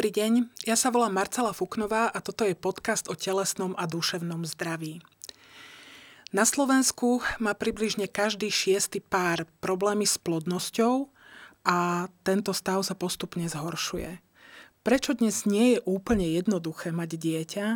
Dobrý deň, ja sa volám Marcela Fuknová a toto je podcast o telesnom a duševnom zdraví. Na Slovensku má približne každý šiestý pár problémy s plodnosťou a tento stav sa postupne zhoršuje. Prečo dnes nie je úplne jednoduché mať dieťa?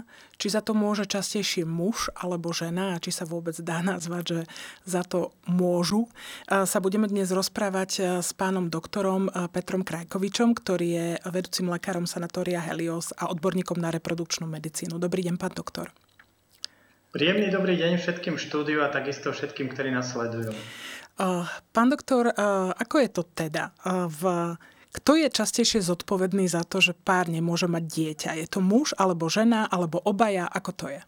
Či za to môže častejšie muž alebo žena? Či sa vôbec dá nazvať, že za to môžu? Sa budeme dnes rozprávať e, s pánom doktorom e, Petrom Krajkovičom, ktorý je vedúcim lekárom sanatória Helios a odborníkom na reprodukčnú medicínu. Dobrý deň, pán doktor. Príjemný dobrý deň všetkým štúdiu a takisto všetkým, ktorí nás sledujú. Pán doktor, ako je to teda? V kto je častejšie zodpovedný za to, že pár nemôže mať dieťa? Je to muž, alebo žena, alebo obaja? Ako to je?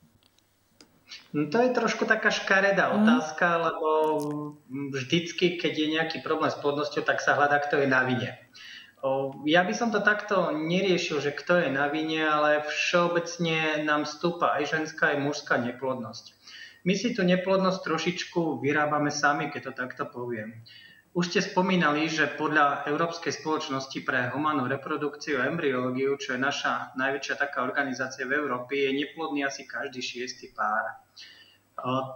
No to je trošku taká škaredá mm. otázka, lebo vždycky, keď je nejaký problém s plodnosťou, tak sa hľadá, kto je na vine. Ja by som to takto neriešil, že kto je na vine, ale všeobecne nám stúpa aj ženská, aj mužská neplodnosť. My si tú neplodnosť trošičku vyrábame sami, keď to takto poviem. Už ste spomínali, že podľa Európskej spoločnosti pre humanú reprodukciu a embryológiu, čo je naša najväčšia taká organizácia v Európe, je neplodný asi každý šiestý pár.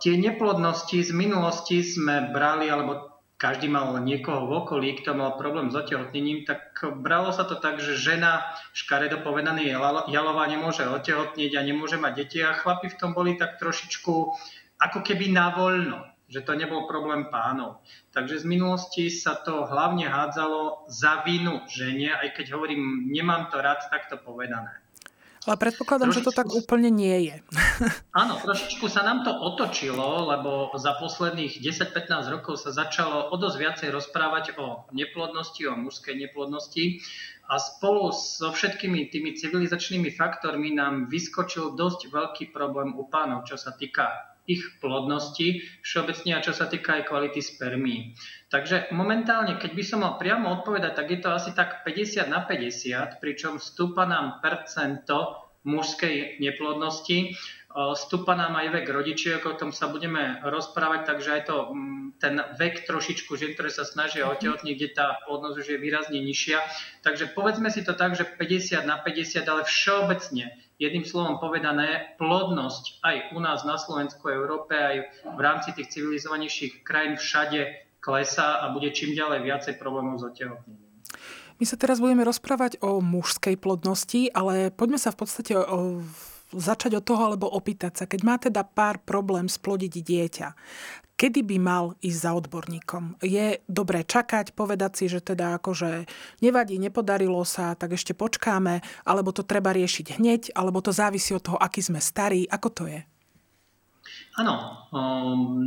Tie neplodnosti z minulosti sme brali, alebo každý mal niekoho v okolí, kto mal problém s otehotnením, tak bralo sa to tak, že žena, škaredo povedaný, jalová nemôže otehotnieť a nemôže mať deti a chlapi v tom boli tak trošičku ako keby na voľno že to nebol problém pánov. Takže z minulosti sa to hlavne hádzalo za vinu žene, aj keď hovorím, nemám to rád takto povedané. Ale predpokladám, trošičku... že to tak úplne nie je. Áno, trošičku sa nám to otočilo, lebo za posledných 10-15 rokov sa začalo o dosť viacej rozprávať o neplodnosti, o mužskej neplodnosti a spolu so všetkými tými civilizačnými faktormi nám vyskočil dosť veľký problém u pánov, čo sa týka ich plodnosti všeobecne a čo sa týka aj kvality spermí. Takže momentálne, keď by som mal priamo odpovedať, tak je to asi tak 50 na 50, pričom stúpa nám percento mužskej neplodnosti. Stúpa nám aj vek rodičiek, o tom sa budeme rozprávať, takže aj to mm, ten vek trošičku žien, ktoré sa snažia mhm. otehotniť, kde tá plodnosť už je výrazne nižšia. Takže povedzme si to tak, že 50 na 50, ale všeobecne jedným slovom povedané, plodnosť aj u nás na Slovensku, Európe, aj v rámci tých civilizovanejších krajín všade klesá a bude čím ďalej viacej problémov s otehotnením. My sa teraz budeme rozprávať o mužskej plodnosti, ale poďme sa v podstate o, začať od toho alebo opýtať sa, keď má teda pár problém splodiť dieťa, kedy by mal ísť za odborníkom? Je dobré čakať, povedať si, že teda akože nevadí, nepodarilo sa, tak ešte počkáme, alebo to treba riešiť hneď, alebo to závisí od toho, aký sme starí, ako to je? Áno,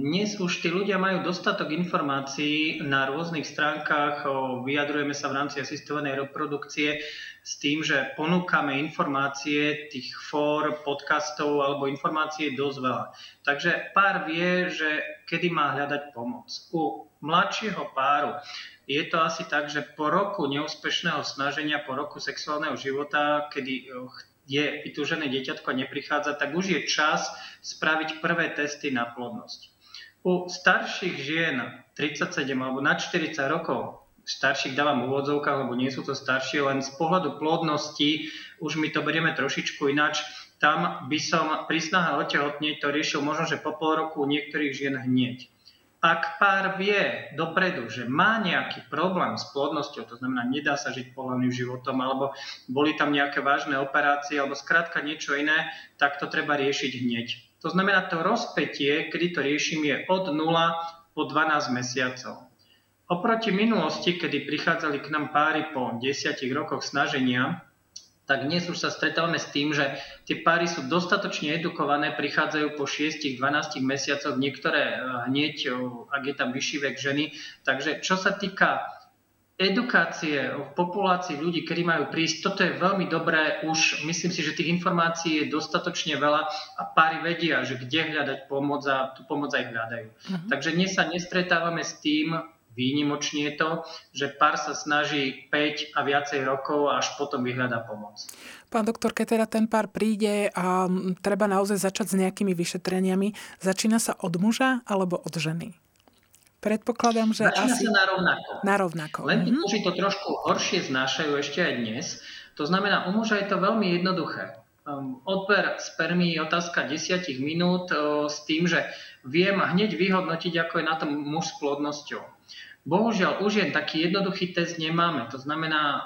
dnes už tí ľudia majú dostatok informácií na rôznych stránkach, vyjadrujeme sa v rámci asistovanej reprodukcie s tým, že ponúkame informácie tých fór, podcastov alebo informácie dosť veľa. Takže pár vie, že kedy má hľadať pomoc. U mladšieho páru je to asi tak, že po roku neúspešného snaženia, po roku sexuálneho života, kedy je vytúžené dieťatko a neprichádza, tak už je čas spraviť prvé testy na plodnosť. U starších žien 37 alebo nad 40 rokov starších dávam úvodzovkách, lebo nie sú to staršie, len z pohľadu plodnosti už my to berieme trošičku ináč. Tam by som pri snahe otehotnieť to riešil možno, že po pol roku u niektorých žien hneď. Ak pár vie dopredu, že má nejaký problém s plodnosťou, to znamená, nedá sa žiť pohľadným životom, alebo boli tam nejaké vážne operácie, alebo skrátka niečo iné, tak to treba riešiť hneď. To znamená, to rozpetie, kedy to riešim, je od 0 po 12 mesiacov. Oproti minulosti, kedy prichádzali k nám páry po desiatich rokoch snaženia, tak dnes už sa stretávame s tým, že tie páry sú dostatočne edukované, prichádzajú po 6-12 mesiacoch, niektoré eh, hneď, ak je tam vyšší vek ženy. Takže čo sa týka edukácie v populácii ľudí, ktorí majú prísť, toto je veľmi dobré. Už myslím si, že tých informácií je dostatočne veľa a páry vedia, že kde hľadať pomoc a tú pomoc aj hľadajú. Uh-huh. Takže dnes sa nestretávame s tým, Výnimočne je to, že pár sa snaží 5 a viacej rokov a až potom vyhľadá pomoc. Pán doktor, keď teda ten pár príde a treba naozaj začať s nejakými vyšetreniami, začína sa od muža alebo od ženy? Predpokladám, že Začína asi... sa na rovnako. Na rovnako. Len tí mhm. muži to trošku horšie znášajú ešte aj dnes, To znamená, u muža je to veľmi jednoduché. Um, odber spermí je otázka 10 minút s tým, že viem hneď vyhodnotiť, ako je na tom muž s plodnosťou. Bohužiaľ, už jen taký jednoduchý test nemáme. To znamená,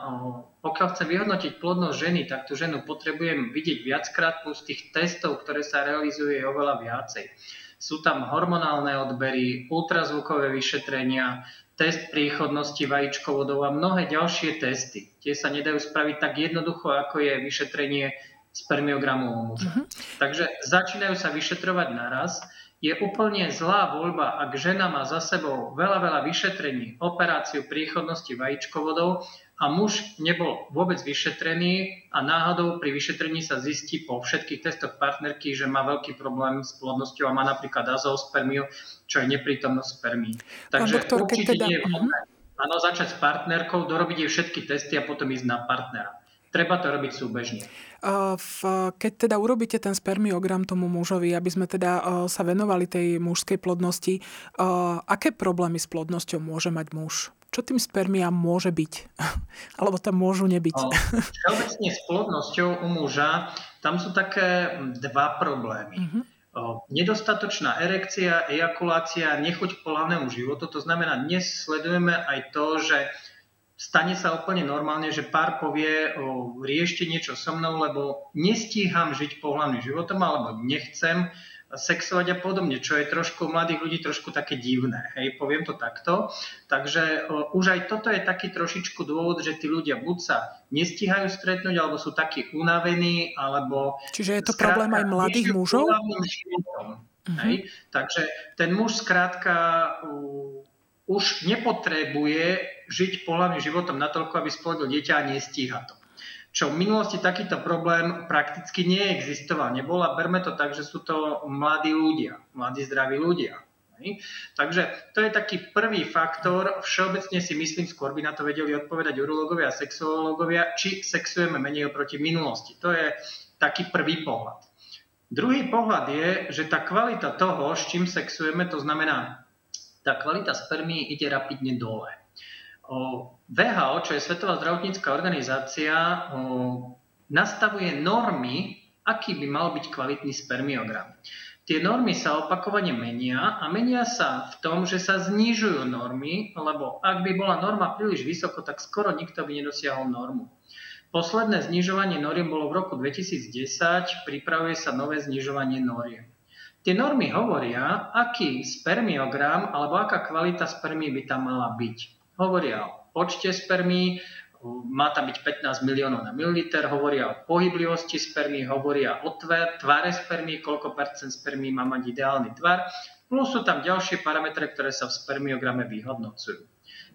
pokiaľ chcem vyhodnotiť plodnosť ženy, tak tú ženu potrebujem vidieť viackrát, plus tých testov, ktoré sa realizujú, je oveľa viacej. Sú tam hormonálne odbery, ultrazvukové vyšetrenia, test príchodnosti vajíčkovodov a mnohé ďalšie testy. Tie sa nedajú spraviť tak jednoducho, ako je vyšetrenie spermiogramu u muža. Uh-huh. Takže začínajú sa vyšetrovať naraz. Je úplne zlá voľba, ak žena má za sebou veľa, veľa vyšetrení, operáciu príchodnosti vajíčkovodov a muž nebol vôbec vyšetrený a náhodou pri vyšetrení sa zistí po všetkých testoch partnerky, že má veľký problém s plodnosťou a má napríklad azospermiu, čo je neprítomnosť spermí. Takže doktor, určite teda... nie je vhodné áno, začať s partnerkou, dorobiť jej všetky testy a potom ísť na partnera. Treba to robiť súbežne. Keď teda urobíte ten spermiogram tomu mužovi, aby sme teda sa venovali tej mužskej plodnosti, aké problémy s plodnosťou môže mať muž? Čo tým spermia môže byť? Alebo tam môžu nebyť? Všeobecne s plodnosťou u muža, tam sú také dva problémy. Uh-huh. Nedostatočná erekcia, ejakulácia, nechuť k pohľavnému životu. To znamená, dnes sledujeme aj to, že stane sa úplne normálne, že pár povie, o, riešte niečo so mnou, lebo nestíham žiť pohľadným životom, alebo nechcem sexovať a podobne, čo je trošku u mladých ľudí trošku také divné. Hej, poviem to takto. Takže o, už aj toto je taký trošičku dôvod, že tí ľudia buď sa nestíhajú stretnúť, alebo sú takí unavení, alebo... Čiže je to problém aj mladých mužov? Uh-huh. Hej? Takže ten muž skrátka uh, už nepotrebuje žiť pohľadným životom natoľko, aby splodil dieťa a nestíha to. Čo v minulosti takýto problém prakticky neexistoval. Nebol a berme to tak, že sú to mladí ľudia, mladí zdraví ľudia. Takže to je taký prvý faktor. Všeobecne si myslím, skôr by na to vedeli odpovedať urológovia a sexuológovia, či sexujeme menej oproti minulosti. To je taký prvý pohľad. Druhý pohľad je, že tá kvalita toho, s čím sexujeme, to znamená, tá kvalita spermí ide rapidne dole. VHO, čo je Svetová zdravotnícká organizácia, nastavuje normy, aký by mal byť kvalitný spermiogram. Tie normy sa opakovane menia a menia sa v tom, že sa znižujú normy, lebo ak by bola norma príliš vysoko, tak skoro nikto by nedosiahol normu. Posledné znižovanie noriem bolo v roku 2010, pripravuje sa nové znižovanie noriem. Tie normy hovoria, aký spermiogram alebo aká kvalita spermí by tam mala byť hovoria o počte spermí, má tam byť 15 miliónov na mililiter, hovoria o pohyblivosti spermí, hovoria o tver, tvare spermí, koľko percent spermí má mať ideálny tvar, plus sú tam ďalšie parametre, ktoré sa v spermiograme vyhodnocujú.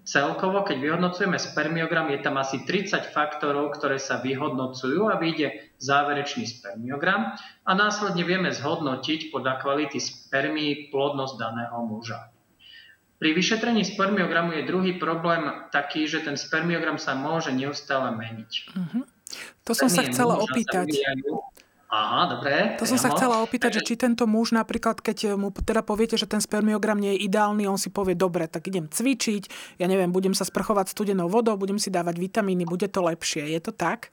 Celkovo, keď vyhodnocujeme spermiogram, je tam asi 30 faktorov, ktoré sa vyhodnocujú a vyjde záverečný spermiogram a následne vieme zhodnotiť podľa kvality spermí plodnosť daného muža. Pri vyšetrení spermiogramu je druhý problém taký, že ten spermiogram sa môže neustále meniť. Uh-huh. To som sa chcela opýtať. Aha, dobre. To som sa chcela opýtať, že či tento muž napríklad, keď mu teda poviete, že ten spermiogram nie je ideálny, on si povie, dobre, tak idem cvičiť, ja neviem, budem sa sprchovať studenou vodou, budem si dávať vitamíny, bude to lepšie. Je to tak?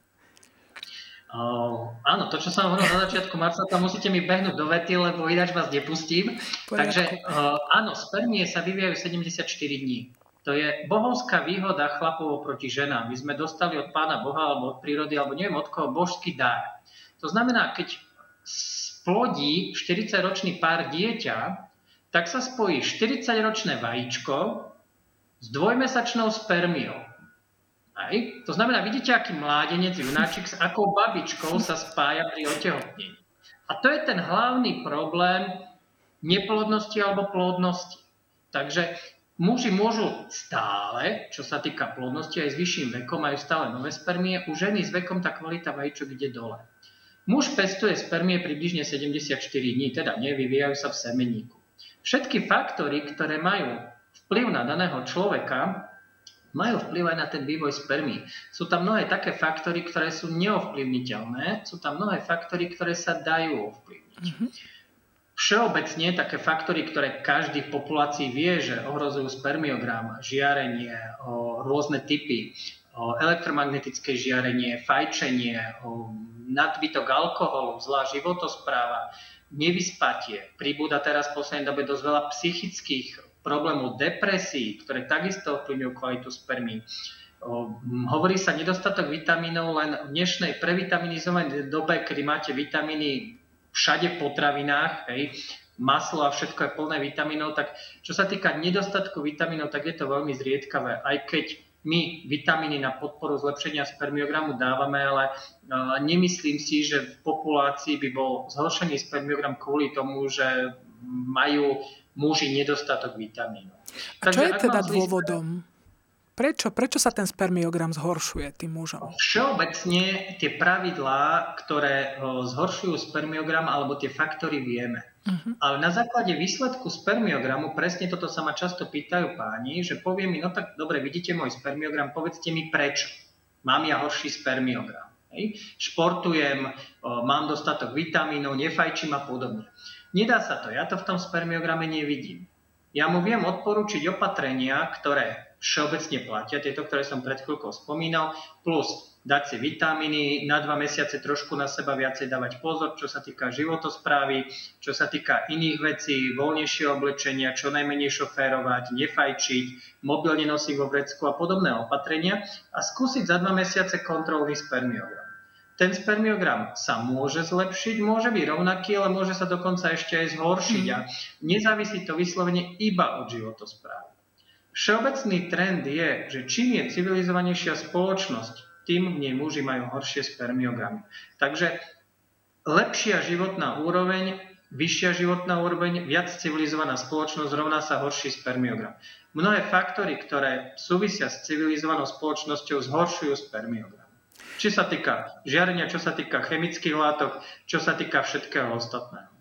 Uh, áno, to, čo som hovoril na začiatku marca, tam musíte mi behnúť do vety, lebo ináč vás nepustím. Poriadku. Takže uh, áno, spermie sa vyvíjajú 74 dní. To je bohovská výhoda chlapov proti ženám. My sme dostali od pána Boha alebo od prírody, alebo neviem od koho, božský dar. To znamená, keď splodí 40-ročný pár dieťa, tak sa spojí 40-ročné vajíčko s dvojmesačnou spermiou. Aj? To znamená, vidíte, aký mládenec, junáčik s akou babičkou sa spája pri otehotnení. A to je ten hlavný problém neplodnosti alebo plodnosti. Takže muži môžu stále, čo sa týka plodnosti, aj s vyšším vekom, majú stále nové spermie, u ženy s vekom tá kvalita vajíčok ide dole. Muž pestuje spermie približne 74 dní, teda nevyvíjajú sa v semeníku. Všetky faktory, ktoré majú vplyv na daného človeka, majú vplyv aj na ten vývoj spermí. Sú tam mnohé také faktory, ktoré sú neovplyvniteľné, sú tam mnohé faktory, ktoré sa dajú ovplyvniť. Mm-hmm. Všeobecne také faktory, ktoré každý v populácii vie, že ohrozujú spermiogram, žiarenie, rôzne typy elektromagnetické žiarenie, fajčenie, nadbytok alkoholu, zlá životospráva, nevyspatie. Pribúda teraz v poslednej dobe dosť veľa psychických problémov, depresí, ktoré takisto ovplyvňujú kvalitu spermí. Hovorí sa nedostatok vitamínov len v dnešnej previtaminizovanej dobe, kedy máte vitamíny všade v potravinách, hej, maslo a všetko je plné vitamínov, tak čo sa týka nedostatku vitamínov, tak je to veľmi zriedkavé. Aj keď my vitamíny na podporu zlepšenia spermiogramu dávame, ale nemyslím si, že v populácii by bol zhoršený spermiogram kvôli tomu, že majú muži nedostatok vitamínov. A čo je teda dôvodom? Prečo, prečo sa ten spermiogram zhoršuje tým mužom? Všeobecne tie pravidlá, ktoré zhoršujú spermiogram alebo tie faktory vieme. Uh-huh. Ale na základe výsledku spermiogramu, presne toto sa ma často pýtajú páni, že povie mi, no tak dobre, vidíte môj spermiogram, povedzte mi prečo. Mám ja horší spermiogram. Hej? Športujem, mám dostatok vitamínov, nefajčím a podobne. Nedá sa to, ja to v tom spermiograme nevidím. Ja mu viem odporučiť opatrenia, ktoré všeobecne platia, tieto, ktoré som pred chvíľkou spomínal, plus dať si vitamíny, na dva mesiace trošku na seba viacej dávať pozor, čo sa týka životosprávy, čo sa týka iných vecí, voľnejšie oblečenia, čo najmenej šoférovať, nefajčiť, mobilne nosiť vo vrecku a podobné opatrenia a skúsiť za dva mesiace kontrolný spermiogram. Ten spermiogram sa môže zlepšiť, môže byť rovnaký, ale môže sa dokonca ešte aj zhoršiť a nezávisí to vyslovene iba od životosprávy. Všeobecný trend je, že čím je civilizovanejšia spoločnosť, tým v nej muži majú horšie spermiogramy. Takže lepšia životná úroveň, vyššia životná úroveň, viac civilizovaná spoločnosť rovná sa horší spermiogram. Mnohé faktory, ktoré súvisia s civilizovanou spoločnosťou, zhoršujú spermiogram. Či sa týka žiarenia, čo sa týka chemických látok, čo sa týka všetkého ostatného.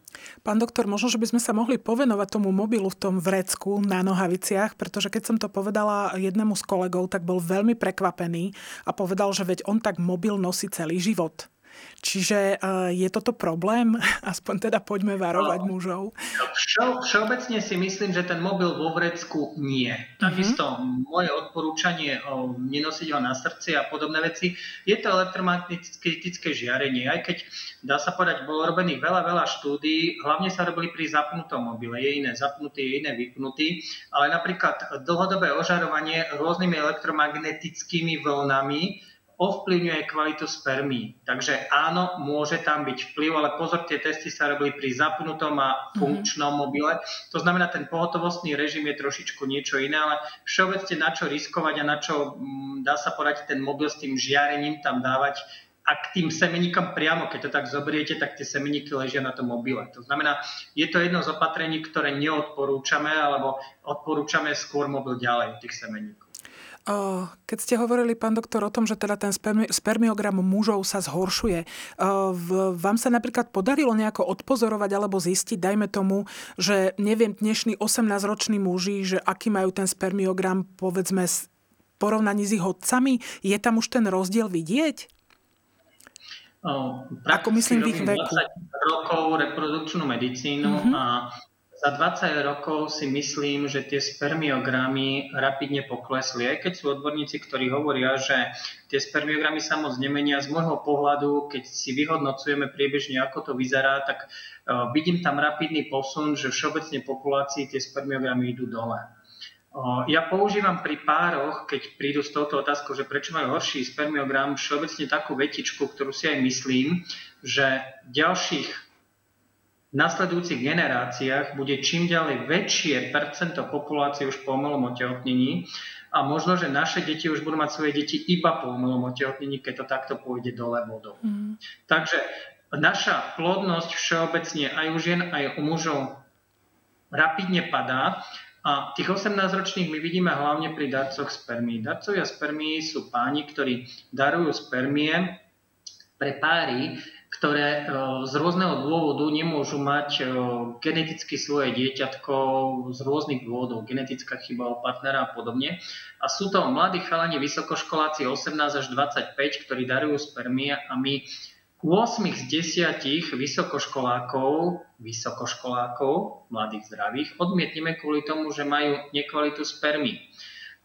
Pán doktor, možno, že by sme sa mohli povenovať tomu mobilu v tom vrecku na nohaviciach, pretože keď som to povedala jednému z kolegov, tak bol veľmi prekvapený a povedal, že veď on tak mobil nosí celý život. Čiže eh, je toto problém? Aspoň teda poďme varovať mužov. Všo, všeobecne si myslím, že ten mobil vo vrecku nie. Takisto mm-hmm. moje odporúčanie o nenosiť ho na srdci a podobné veci. Je to elektromagnetické žiarenie, aj keď dá sa povedať, bolo robených veľa, veľa štúdí, hlavne sa robili pri zapnutom mobile. Je iné zapnutý, je iné vypnutý, ale napríklad dlhodobé ožarovanie rôznymi elektromagnetickými vlnami ovplyvňuje kvalitu spermí. Takže áno, môže tam byť vplyv, ale pozor, tie testy sa robili pri zapnutom a mhm. funkčnom mobile. To znamená, ten pohotovostný režim je trošičku niečo iné, ale všeobecne na čo riskovať a na čo m, mm, dá sa poradiť ten mobil s tým žiarením tam dávať a k tým semeníkom priamo, keď to tak zobriete, tak tie semeníky ležia na tom mobile. To znamená, je to jedno z opatrení, ktoré neodporúčame, alebo odporúčame skôr mobil ďalej tých semeníkov. Keď ste hovorili, pán doktor, o tom, že teda ten spermiogram mužov sa zhoršuje, vám sa napríklad podarilo nejako odpozorovať alebo zistiť, dajme tomu, že neviem, dnešní 18-roční muži, že aký majú ten spermiogram, povedzme, porovnaní s ich otcami, je tam už ten rozdiel vidieť? O, Ako myslím v ich veku? 20 rokov reprodukčnú medicínu mm-hmm. a za 20 rokov si myslím, že tie spermiogramy rapidne poklesli. Aj keď sú odborníci, ktorí hovoria, že tie spermiogramy sa moc nemenia. Z môjho pohľadu, keď si vyhodnocujeme priebežne, ako to vyzerá, tak uh, vidím tam rapidný posun, že všeobecne populácii tie spermiogramy idú dole. Uh, ja používam pri pároch, keď prídu s touto otázkou, že prečo majú horší spermiogram, všeobecne takú vetičku, ktorú si aj myslím, že ďalších v nasledujúcich generáciách bude čím ďalej väčšie percento populácie už po umelom otehotnení a možno, že naše deti už budú mať svoje deti iba po umelom otehotnení, keď to takto pôjde dole vodou. Mm. Takže naša plodnosť všeobecne aj u žien, aj u mužov rapidne padá a tých 18-ročných my vidíme hlavne pri darcoch spermí. Darcovia spermí sú páni, ktorí darujú spermie pre páry, ktoré e, z rôzneho dôvodu nemôžu mať e, geneticky svoje dieťatko z rôznych dôvodov, genetická chyba u partnera a podobne. A sú to mladí chalani vysokoškoláci 18 až 25, ktorí darujú spermie a my 8 z 10 vysokoškolákov, vysokoškolákov, mladých zdravých, odmietneme kvôli tomu, že majú nekvalitu spermí.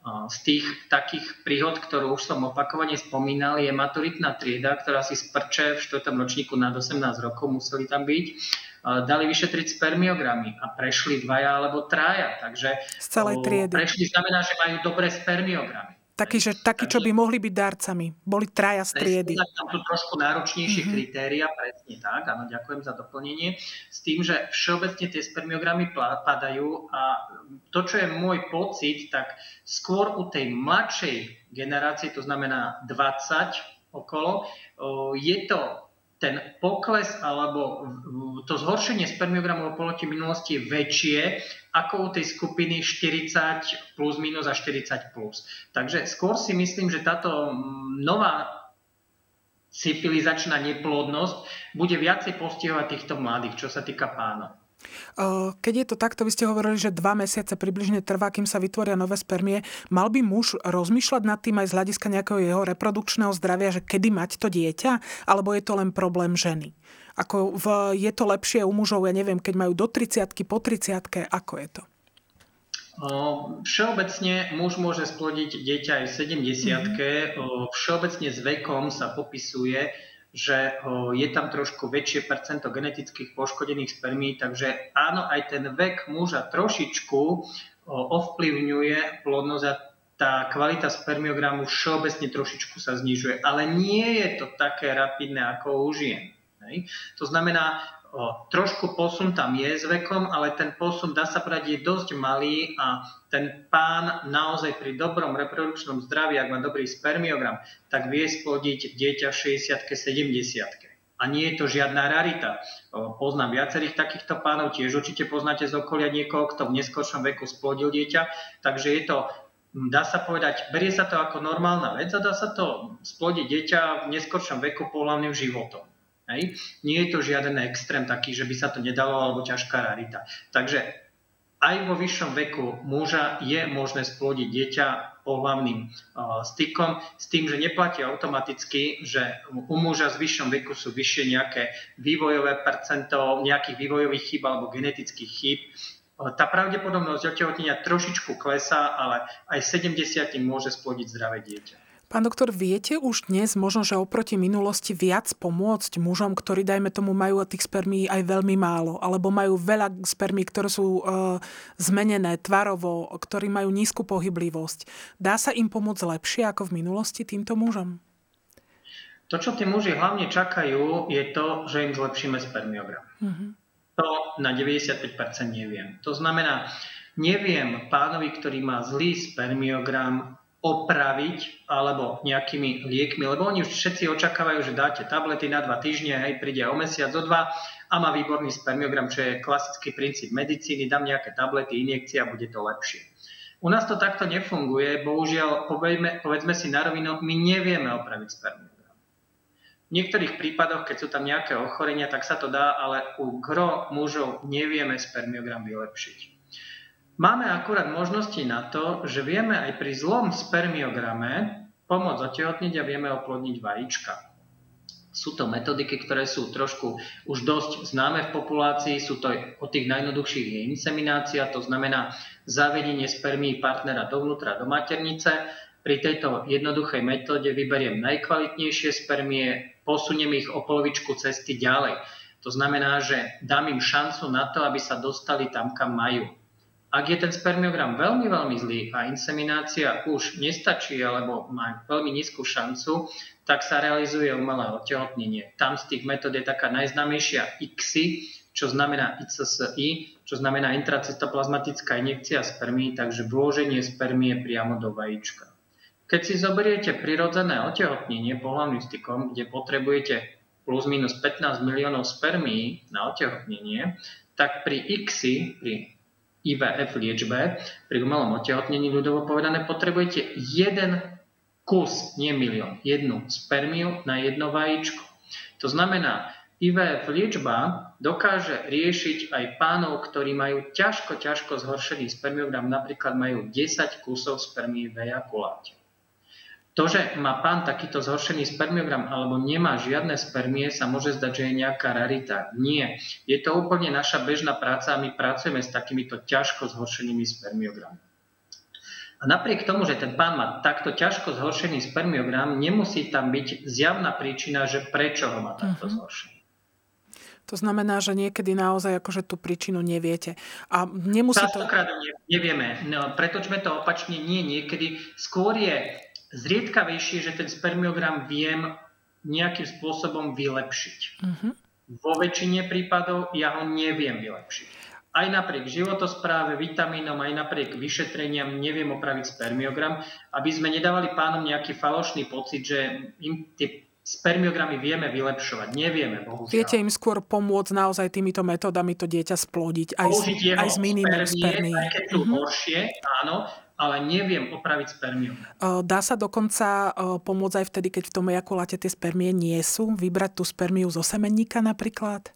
Z tých takých príhod, ktorú už som opakovane spomínal, je maturitná trieda, ktorá si sprče v 4. ročníku nad 18 rokov, museli tam byť. Dali vyšetriť spermiogramy a prešli dvaja alebo traja. Takže Z celej triedy. prešli znamená, že majú dobré spermiogramy. Takí, že, takí, čo by mohli byť darcami. Boli traja z triedy. Tam sú trošku náročnejšie mm-hmm. kritéria, presne tak, áno, ďakujem za doplnenie. S tým, že všeobecne tie spermiogramy padajú a to, čo je môj pocit, tak skôr u tej mladšej generácie, to znamená 20 okolo, je to ten pokles alebo to zhoršenie spermiogramov poloti minulosti je väčšie ako u tej skupiny 40 plus minus a 40 plus. Takže skôr si myslím, že táto nová civilizačná neplodnosť bude viacej postihovať týchto mladých, čo sa týka pánov. Keď je to takto, vy ste hovorili, že dva mesiace približne trvá, kým sa vytvoria nové spermie. Mal by muž rozmýšľať nad tým aj z hľadiska nejakého jeho reprodukčného zdravia, že kedy mať to dieťa, alebo je to len problém ženy? Ako v, je to lepšie u mužov, ja neviem, keď majú do 30 po 30 ako je to? Všeobecne muž môže splodiť dieťa aj v 70 mm-hmm. Všeobecne s vekom sa popisuje, že je tam trošku väčšie percento genetických poškodených spermí, takže áno, aj ten vek muža trošičku ovplyvňuje plodnosť a tá kvalita spermiogramu všeobecne trošičku sa znižuje, ale nie je to také rapidné ako u žien. To znamená, trošku posun tam je s vekom, ale ten posun, dá sa povedať, je dosť malý a ten pán naozaj pri dobrom reprodukčnom zdraví, ak má dobrý spermiogram, tak vie splodiť dieťa v 60 70 a nie je to žiadna rarita. Poznám viacerých takýchto pánov, tiež určite poznáte z okolia niekoho, kto v neskôršom veku splodil dieťa, takže je to dá sa povedať, berie sa to ako normálna vec a dá sa to splodiť dieťa v neskôršom veku pohľavným životom. Hej. Nie je to žiaden extrém taký, že by sa to nedalo, alebo ťažká rarita. Takže aj vo vyššom veku muža je možné splodiť dieťa pohľavným uh, stykom, s tým, že neplatí automaticky, že u muža s vyššom veku sú vyššie nejaké vývojové percento nejakých vývojových chýb alebo genetických chýb. Tá pravdepodobnosť otehotnenia trošičku klesá, ale aj 70 môže splodiť zdravé dieťa. Pán doktor, viete už dnes možno, že oproti minulosti viac pomôcť mužom, ktorí, dajme tomu, majú tých spermí aj veľmi málo, alebo majú veľa spermí, ktoré sú e, zmenené tvarovo, ktorí majú nízku pohyblivosť. Dá sa im pomôcť lepšie ako v minulosti týmto mužom? To, čo tí muži hlavne čakajú, je to, že im zlepšíme spermiogram. Mm-hmm. To na 95% neviem. To znamená, neviem pánovi, ktorý má zlý spermiogram, opraviť alebo nejakými liekmi, lebo oni už všetci očakávajú, že dáte tablety na dva týždne, hej, príde o mesiac, o dva a má výborný spermiogram, čo je klasický princíp medicíny, dám nejaké tablety, injekcie a bude to lepšie. U nás to takto nefunguje, bohužiaľ, povedzme, povedzme si na rovinu, my nevieme opraviť spermiogram. V niektorých prípadoch, keď sú tam nejaké ochorenia, tak sa to dá, ale u gro mužov nevieme spermiogram vylepšiť. Máme akurát možnosti na to, že vieme aj pri zlom spermiograme pomôcť otehotniť a vieme oplodniť vajíčka. Sú to metodiky, ktoré sú trošku už dosť známe v populácii, sú to od tých najjednoduchších je inseminácia, to znamená zavedenie spermí partnera dovnútra do maternice. Pri tejto jednoduchej metóde vyberiem najkvalitnejšie spermie, posuniem ich o polovičku cesty ďalej. To znamená, že dám im šancu na to, aby sa dostali tam, kam majú. Ak je ten spermiogram veľmi, veľmi zlý a inseminácia už nestačí alebo má veľmi nízku šancu, tak sa realizuje umelé otehotnenie. Tam z tých metód je taká najznámejšia ICSI, čo znamená ICSI, čo znamená intracytoplazmatická injekcia spermí, takže vloženie spermie priamo do vajíčka. Keď si zoberiete prirodzené otehotnenie pohľavným stykom, kde potrebujete plus minus 15 miliónov spermí na otehotnenie, tak pri ICSI, pri IVF liečbe pri umelom otehotnení ľudovo povedané potrebujete jeden kus, nie milión, jednu spermiu na jedno vajíčko. To znamená, IVF liečba dokáže riešiť aj pánov, ktorí majú ťažko, ťažko zhoršený spermiogram, napríklad majú 10 kusov spermí v ejakuláte. To, že má pán takýto zhoršený spermiogram alebo nemá žiadne spermie, sa môže zdať, že je nejaká rarita. Nie. Je to úplne naša bežná práca a my pracujeme s takýmito ťažko zhoršenými spermiogrammi. A napriek tomu, že ten pán má takto ťažko zhoršený spermiogram, nemusí tam byť zjavná príčina, že prečo ho má takto uh-huh. zhoršený. To znamená, že niekedy naozaj akože tú príčinu neviete. A nemusí to... nevieme. No, pretočme to opačne. Nie, niekedy. Skôr je zriedkavejšie, že ten spermiogram viem nejakým spôsobom vylepšiť. Uh-huh. Vo väčšine prípadov ja ho neviem vylepšiť aj napriek životospráve, vitamínom, aj napriek vyšetreniam neviem opraviť spermiogram, aby sme nedávali pánom nejaký falošný pocit, že im tie spermiogramy vieme vylepšovať. Nevieme, bohužiaľ. Viete im skôr pomôcť naozaj týmito metódami to dieťa splodiť aj, Použiť s, aj s minimum spermie. Aj keď sú mm-hmm. horšie, áno, ale neviem opraviť spermium. Dá sa dokonca pomôcť aj vtedy, keď v tom ejakuláte tie spermie nie sú? Vybrať tú spermiu zo semenníka napríklad?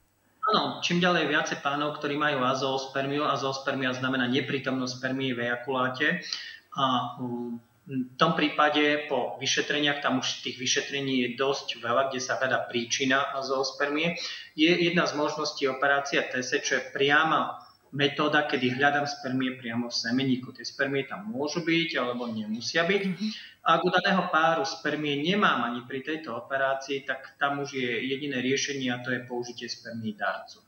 Áno, čím ďalej viacej pánov, ktorí majú azoospermiu. Azoospermia znamená neprítomnosť spermii v ejakuláte. A v tom prípade po vyšetreniach, tam už tých vyšetrení je dosť veľa, kde sa hľadá príčina azoospermie. Je jedna z možností operácia TSE, čo je priama metóda, kedy hľadám spermie priamo v semeníku. Tie spermie tam môžu byť alebo nemusia byť. Mm-hmm. Ak u daného páru spermie nemám ani pri tejto operácii, tak tam už je jediné riešenie a to je použitie spermí darcu.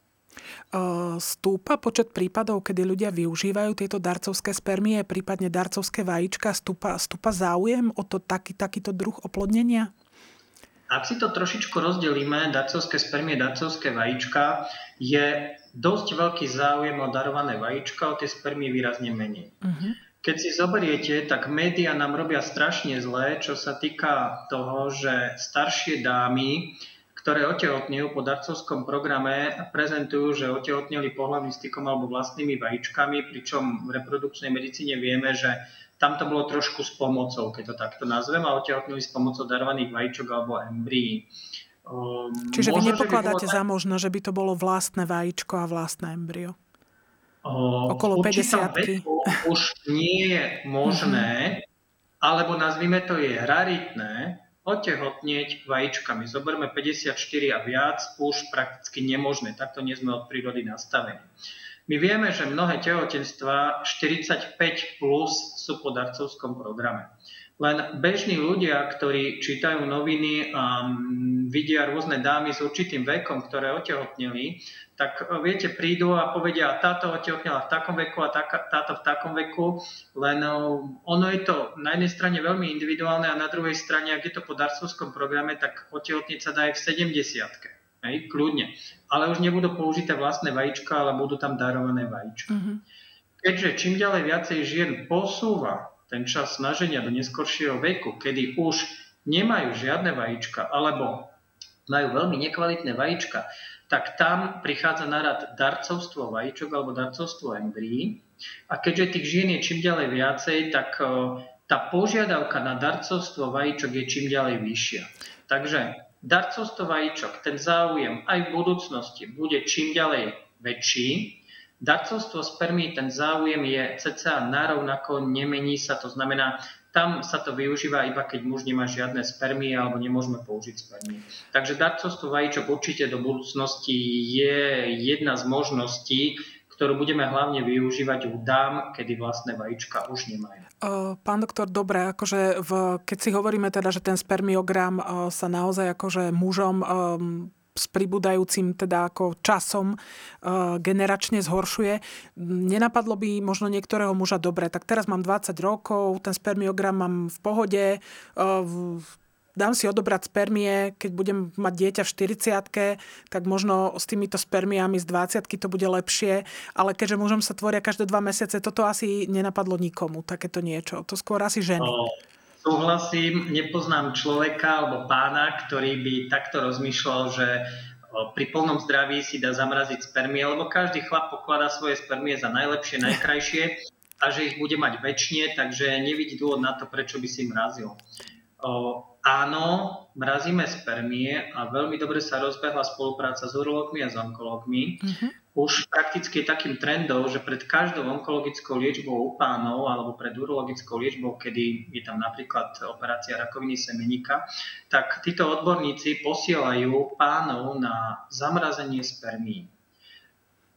Stúpa počet prípadov, kedy ľudia využívajú tieto darcovské spermie, prípadne darcovské vajíčka, stúpa, stúpa záujem o to taký, takýto druh oplodnenia? Ak si to trošičku rozdelíme, darcovské spermie, darcovské vajíčka, je dosť veľký záujem o darované vajíčka, o tie spermie výrazne menej. Uh-huh. Keď si zoberiete, tak médiá nám robia strašne zlé, čo sa týka toho, že staršie dámy, ktoré otehotnejú po darcovskom programe, prezentujú, že otehotneli pohľadným stykom alebo vlastnými vajíčkami, pričom v reprodukčnej medicíne vieme, že tam to bolo trošku s pomocou, keď to takto nazvem, a otehotnili s pomocou darovaných vajíčok alebo embryí. Um, Čiže vy nepokladáte za možno, že by to bolo vlastné vajíčko a vlastné embryo? O, Okolo 50 už nie je možné, mhm. alebo nazvime to je raritné, otehotnieť vajíčkami. Zoberme 54 a viac, už prakticky nemožné. Takto nie sme od prírody nastavení. My vieme, že mnohé tehotenstva 45 plus sú po darcovskom programe. Len bežní ľudia, ktorí čítajú noviny a vidia rôzne dámy s určitým vekom, ktoré otehotneli, tak e, viete, prídu a povedia, táto otehotnela v takom veku a táto v takom veku, len e, ono je to na jednej strane veľmi individuálne a na druhej strane, ak je to po darcovskom programe, tak otehotniť sa dá aj v 70 Hej, kľudne. Ale už nebudú použité vlastné vajíčka, ale budú tam darované vajíčka. Uh-huh. Keďže čím ďalej viacej žien posúva ten čas snaženia do neskoršieho veku, kedy už nemajú žiadne vajíčka, alebo majú veľmi nekvalitné vajíčka, tak tam prichádza na rad darcovstvo vajíčok alebo darcovstvo embryí. A keďže tých žien je čím ďalej viacej, tak tá požiadavka na darcovstvo vajíčok je čím ďalej vyššia. Takže darcovstvo vajíčok, ten záujem aj v budúcnosti bude čím ďalej väčší. Darcovstvo spermí, ten záujem je cca narovnako, nemení sa, to znamená, tam sa to využíva iba keď muž nemá žiadne spermie alebo nemôžeme použiť spermie. Takže darcovstvo vajíčok určite do budúcnosti je jedna z možností, ktorú budeme hlavne využívať u dám, kedy vlastné vajíčka už nemajú. Pán doktor, dobre, akože v, keď si hovoríme teda, že ten spermiogram sa naozaj akože mužom s pribúdajúcim teda ako časom generačne zhoršuje. Nenapadlo by možno niektorého muža dobre, tak teraz mám 20 rokov, ten spermiogram mám v pohode, dám si odobrať spermie, keď budem mať dieťa v 40 tak možno s týmito spermiami z 20 to bude lepšie, ale keďže mužom sa tvoria každé dva mesiace, toto asi nenapadlo nikomu, takéto niečo. To skôr asi ženy. O, súhlasím, nepoznám človeka alebo pána, ktorý by takto rozmýšľal, že pri plnom zdraví si dá zamraziť spermie, lebo každý chlap pokladá svoje spermie za najlepšie, najkrajšie a že ich bude mať väčšie, takže nevidí dôvod na to, prečo by si mrazil. O, áno, mrazíme spermie a veľmi dobre sa rozbehla spolupráca s urológmi a s onkológmi. Uh-huh. Už prakticky je takým trendom, že pred každou onkologickou liečbou u pánov alebo pred urologickou liečbou, kedy je tam napríklad operácia rakoviny semeníka, tak títo odborníci posielajú pánov na zamrazenie spermí.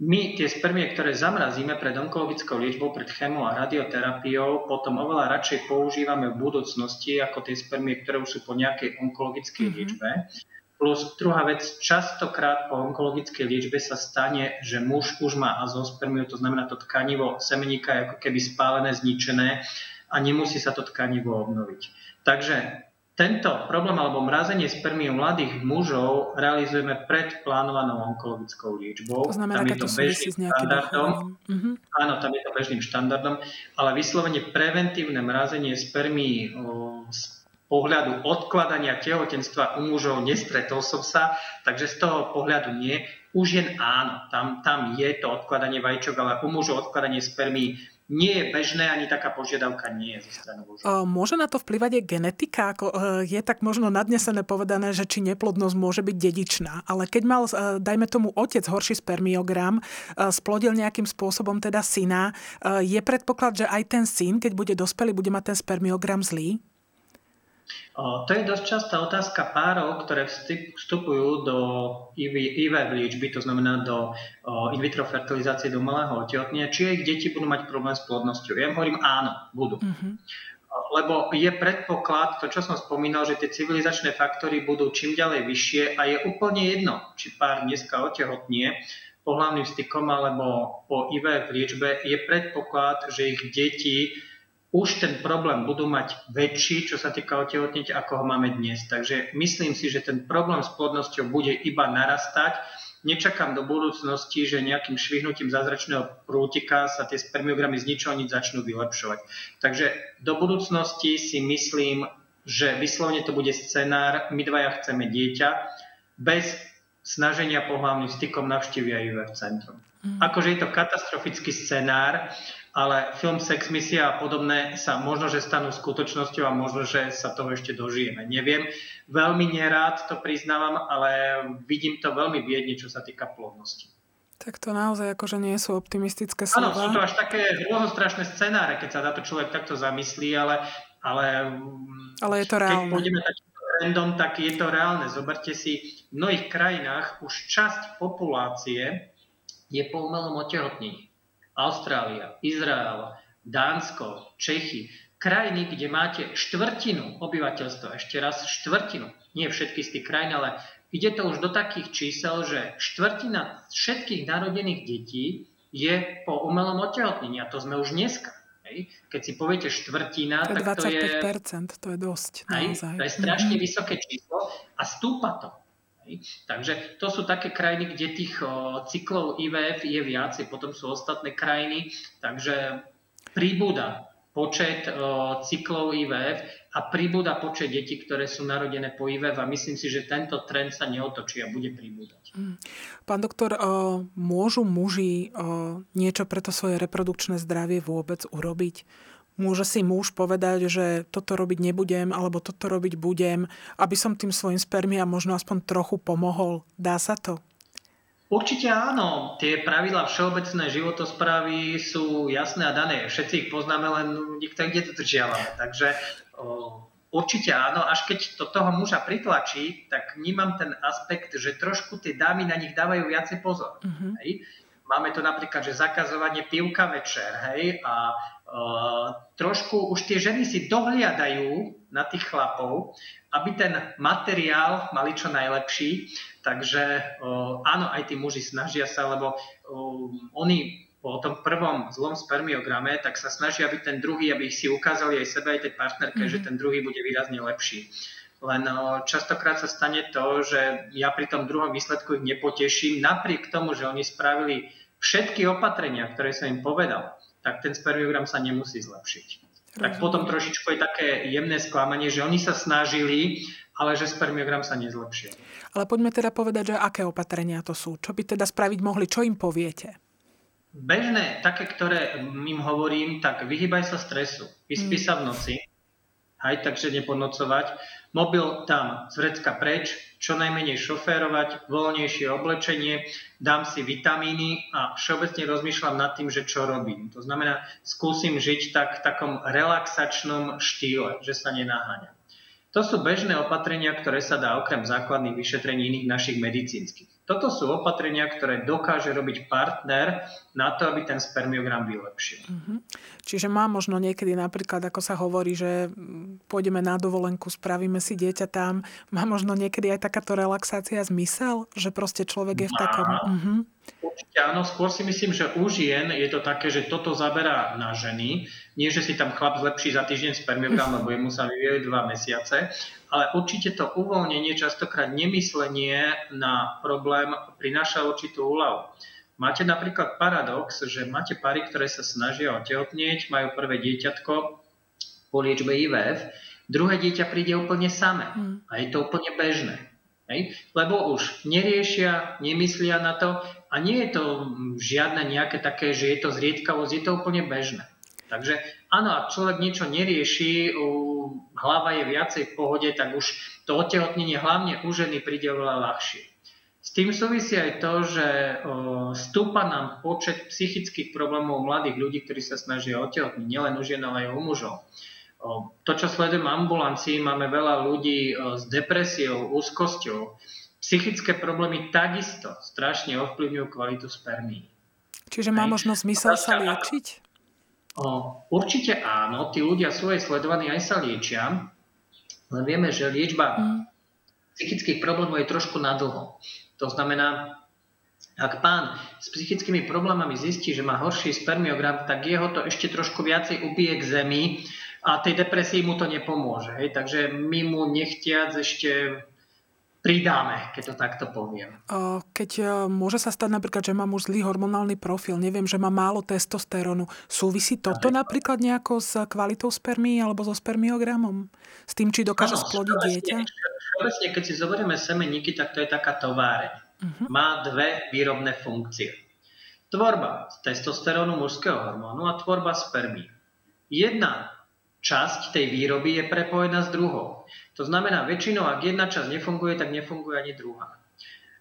my tie spermie, ktoré zamrazíme pred onkologickou liečbou, pred chemo a radioterapiou, potom oveľa radšej používame v budúcnosti ako tie spermie, ktoré už sú po nejakej onkologickej mm-hmm. liečbe. Plus druhá vec, častokrát po onkologickej liečbe sa stane, že muž už má azospermiu, to znamená to tkanivo semeníka je ako keby spálené, zničené a nemusí sa to tkanivo obnoviť. Takže tento problém alebo mrazenie spermie u mladých mužov realizujeme pred plánovanou onkologickou liečbou. To znamená, tam je to bežným štandardom. Uh-huh. Áno, tam je to bežným štandardom, ale vyslovene preventívne mrazenie spermí pohľadu odkladania tehotenstva u mužov nestretol som sa, takže z toho pohľadu nie. U žien áno, tam, tam je to odkladanie vajíčok, ale u mužov odkladanie spermí nie je bežné, ani taká požiadavka nie je zo strany mužov. Môže na to vplyvať aj genetika? Ako, e, je tak možno nadnesené povedané, že či neplodnosť môže byť dedičná. Ale keď mal, e, dajme tomu, otec horší spermiogram, e, splodil nejakým spôsobom teda syna, je predpoklad, že aj ten syn, keď bude dospelý, bude mať ten spermiogram zlý? To je dosť častá otázka párov, ktoré vstupujú do IV liečby, to znamená do in vitro fertilizácie do malého otehotnia, či ich deti budú mať problém s plodnosťou. Ja im hovorím áno, budú. Uh-huh. Lebo je predpoklad, to čo som spomínal, že tie civilizačné faktory budú čím ďalej vyššie a je úplne jedno, či pár dneska otehotnie pohľavným stykom alebo po IVF liečbe, je predpoklad, že ich deti už ten problém budú mať väčší, čo sa týka otehotniť, ako ho máme dnes. Takže myslím si, že ten problém s plodnosťou bude iba narastať. Nečakám do budúcnosti, že nejakým švihnutím zázračného prútika sa tie spermiogramy z ničoho nič začnú vylepšovať. Takže do budúcnosti si myslím, že vyslovne to bude scenár, my dvaja chceme dieťa, bez snaženia pohľavným stykom navštívia IVF centrum. Mm. Akože je to katastrofický scenár, ale film Sex Misia a podobné sa možno, že stanú skutočnosťou a možno, že sa toho ešte dožijeme. Neviem, veľmi nerád to priznávam, ale vidím to veľmi biedne, čo sa týka plodnosti. Tak to naozaj akože nie sú optimistické slova. Áno, sú to až také strašné scenáre, keď sa na to človek takto zamyslí, ale, ale, ale je to reálne. Keď pôjdeme takým trendom, tak je to reálne. Zoberte si, v mnohých krajinách už časť populácie je po umelom otehotnení. Austrália, Izrael, Dánsko, Čechy, krajiny, kde máte štvrtinu obyvateľstva, ešte raz štvrtinu, nie všetky z tých krajín, ale ide to už do takých čísel, že štvrtina všetkých narodených detí je po umelom otehotnení a to sme už dneska. Hej. Keď si poviete štvrtina, to tak to je... to je dosť. Hej, to je strašne mm-hmm. vysoké číslo a stúpa to. Takže to sú také krajiny, kde tých cyklov IVF je viacej, potom sú ostatné krajiny, takže príbuda počet cyklov IVF a príbuda počet detí, ktoré sú narodené po IVF a myslím si, že tento trend sa neotočí a bude príbudať. Mm. Pán doktor, môžu muži niečo pre to svoje reprodukčné zdravie vôbec urobiť? Môže si muž povedať, že toto robiť nebudem, alebo toto robiť budem, aby som tým svojim spermiam možno aspoň trochu pomohol. Dá sa to? Určite áno. Tie pravidla všeobecné životosprávy sú jasné a dané. Všetci ich poznáme, len nikto ich nedodržiavame. Takže o, určite áno. Až keď to toho muža pritlačí, tak vnímam ten aspekt, že trošku tie dámy na nich dávajú viacej pozor. Uh-huh. Hej? Máme tu napríklad, že zakazovanie pivka večer, hej, a trošku už tie ženy si dohliadajú na tých chlapov, aby ten materiál mali čo najlepší. Takže uh, áno, aj tí muži snažia sa, lebo uh, oni po tom prvom zlom spermiograme, tak sa snažia, aby ten druhý, aby si ukázali aj sebe, aj tej partnerke, mm-hmm. že ten druhý bude výrazne lepší. Len častokrát sa stane to, že ja pri tom druhom výsledku ich nepoteším, napriek tomu, že oni spravili všetky opatrenia, ktoré som im povedal tak ten spermiogram sa nemusí zlepšiť. Tak potom trošičku je také jemné sklamanie, že oni sa snažili, ale že spermiogram sa nezlepšil. Ale poďme teda povedať, že aké opatrenia to sú. Čo by teda spraviť mohli? Čo im poviete? Bežné, také, ktoré im hovorím, tak vyhýbaj sa stresu. Vyspí mm. sa v noci, aj takže nepodnocovať. Mobil tam z vrecka preč, čo najmenej šoférovať, voľnejšie oblečenie, dám si vitamíny a všeobecne rozmýšľam nad tým, že čo robím. To znamená, skúsim žiť tak v takom relaxačnom štýle, že sa nenaháňam. To sú bežné opatrenia, ktoré sa dá okrem základných vyšetrení iných našich medicínskych. Toto sú opatrenia, ktoré dokáže robiť partner na to, aby ten spermiogram vylepšil. Uh-huh. Čiže má možno niekedy napríklad, ako sa hovorí, že pôjdeme na dovolenku, spravíme si dieťa tam, má možno niekedy aj takáto relaxácia zmysel, že proste človek je v takom... Uh-huh. Určite áno, skôr si myslím, že u žien je to také, že toto zaberá na ženy, nie, že si tam chlap zlepší za týždeň spermiogram, lebo jemu sa vyvíjajú dva mesiace, ale určite to uvoľnenie, častokrát nemyslenie na problém prináša určitú úľavu. Máte napríklad paradox, že máte pary, ktoré sa snažia otehotnieť, majú prvé dieťatko po liečbe IVF, druhé dieťa príde úplne samé hmm. a je to úplne bežné. Hej? Lebo už neriešia, nemyslia na to a nie je to žiadne nejaké také, že je to zriedkavosť, je to úplne bežné. Takže áno, ak človek niečo nerieši, hlava je viacej v pohode, tak už to otehotnenie hlavne u ženy príde oveľa ľahšie. S tým súvisí aj to, že stúpa nám počet psychických problémov mladých ľudí, ktorí sa snažia otehotniť, nielen u žien, ale aj u mužov. To, čo sledujem v ambulancii, máme veľa ľudí s depresiou, úzkosťou. Psychické problémy takisto strašne ovplyvňujú kvalitu spermí. Čiže má možno zmysel sa liečiť? Určite áno, tí ľudia sú aj sledovaní, aj sa liečia, len vieme, že liečba mm. psychických problémov je trošku na dlho. To znamená, ak pán s psychickými problémami zistí, že má horší spermiogram, tak jeho to ešte trošku viacej ubije k zemi a tej depresii mu to nepomôže. Hej? Takže my mu nechtiac ešte pridáme, keď to takto poviem. Keď e, môže sa stať napríklad, že mám už zlý hormonálny profil, neviem, že má málo testosterónu, súvisí toto Aj, napríklad nejako s kvalitou spermí alebo so spermiogramom? S tým, či dokáže ano, splodiť dieťa? Všeobecne, keď si zoberieme semeníky, tak to je taká továreň. Uh-huh. Má dve výrobné funkcie. Tvorba testosterónu mužského hormónu a tvorba spermí. Jedna časť tej výroby je prepojená s druhou. To znamená, väčšinou, ak jedna časť nefunguje, tak nefunguje ani druhá.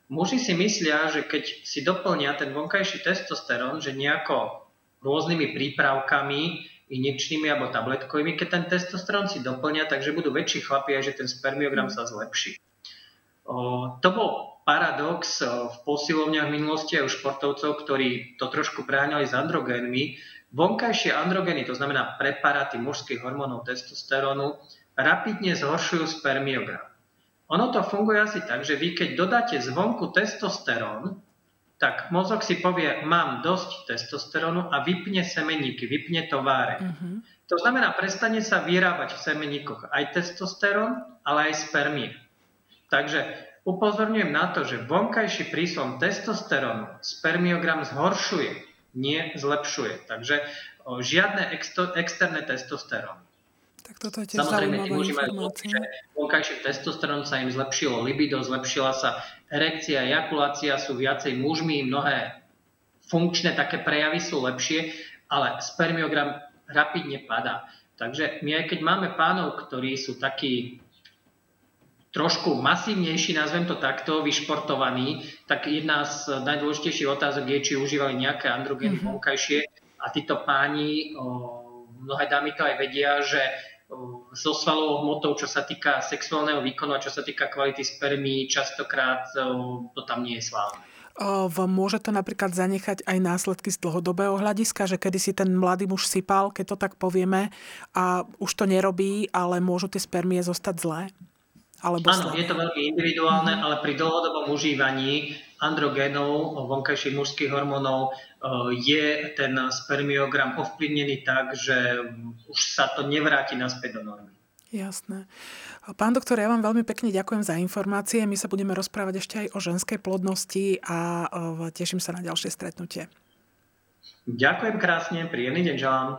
Muži si myslia, že keď si doplnia ten vonkajší testosterón, že nejako rôznymi prípravkami, injekčnými alebo tabletkovými, keď ten testosterón si doplnia, takže budú väčší chlapi a že ten spermiogram sa zlepší. O, to bol paradox v posilovniach minulosti aj u športovcov, ktorí to trošku preháňali s androgénmi, Vonkajšie androgeny, to znamená preparáty mužských hormónov testosterónu, rapidne zhoršujú spermiogram. Ono to funguje asi tak, že vy keď dodáte zvonku testosterón, tak mozog si povie, mám dosť testosterónu a vypne semeníky, vypne továre. Uh-huh. To znamená, prestane sa vyrábať v semeníkoch aj testosterón, ale aj spermie. Takže upozorňujem na to, že vonkajší príslon testosterónu spermiogram zhoršuje nie zlepšuje. Takže žiadne exto, externé testosterón. Tak toto je tiež Samozrejme, tí muži majú že vonkajší testosterón sa im zlepšilo libido, zlepšila sa erekcia, ejakulácia, sú viacej mužmi, mnohé funkčné také prejavy sú lepšie, ale spermiogram rapidne padá. Takže my aj keď máme pánov, ktorí sú takí trošku masívnejší, nazvem to takto, vyšportovaný, tak jedna z najdôležitejších otázok je, či užívali nejaké androgény mm-hmm. vonkajšie a títo páni, o, mnohé dámy to aj vedia, že so svalovou hmotou, čo sa týka sexuálneho výkonu a čo sa týka kvality spermí, častokrát o, to tam nie je slávne. Môže to napríklad zanechať aj následky z dlhodobého hľadiska, že kedy si ten mladý muž sypal, keď to tak povieme, a už to nerobí, ale môžu tie spermie zostať zlé? Alebo Áno, je to veľmi individuálne, ale pri dlhodobom užívaní androgénov, vonkajších mužských hormónov, e, je ten spermiogram ovplyvnený tak, že už sa to nevráti naspäť do normy. Jasné. Pán doktor, ja vám veľmi pekne ďakujem za informácie. My sa budeme rozprávať ešte aj o ženskej plodnosti a e, teším sa na ďalšie stretnutie. Ďakujem krásne, príjemný deň želám.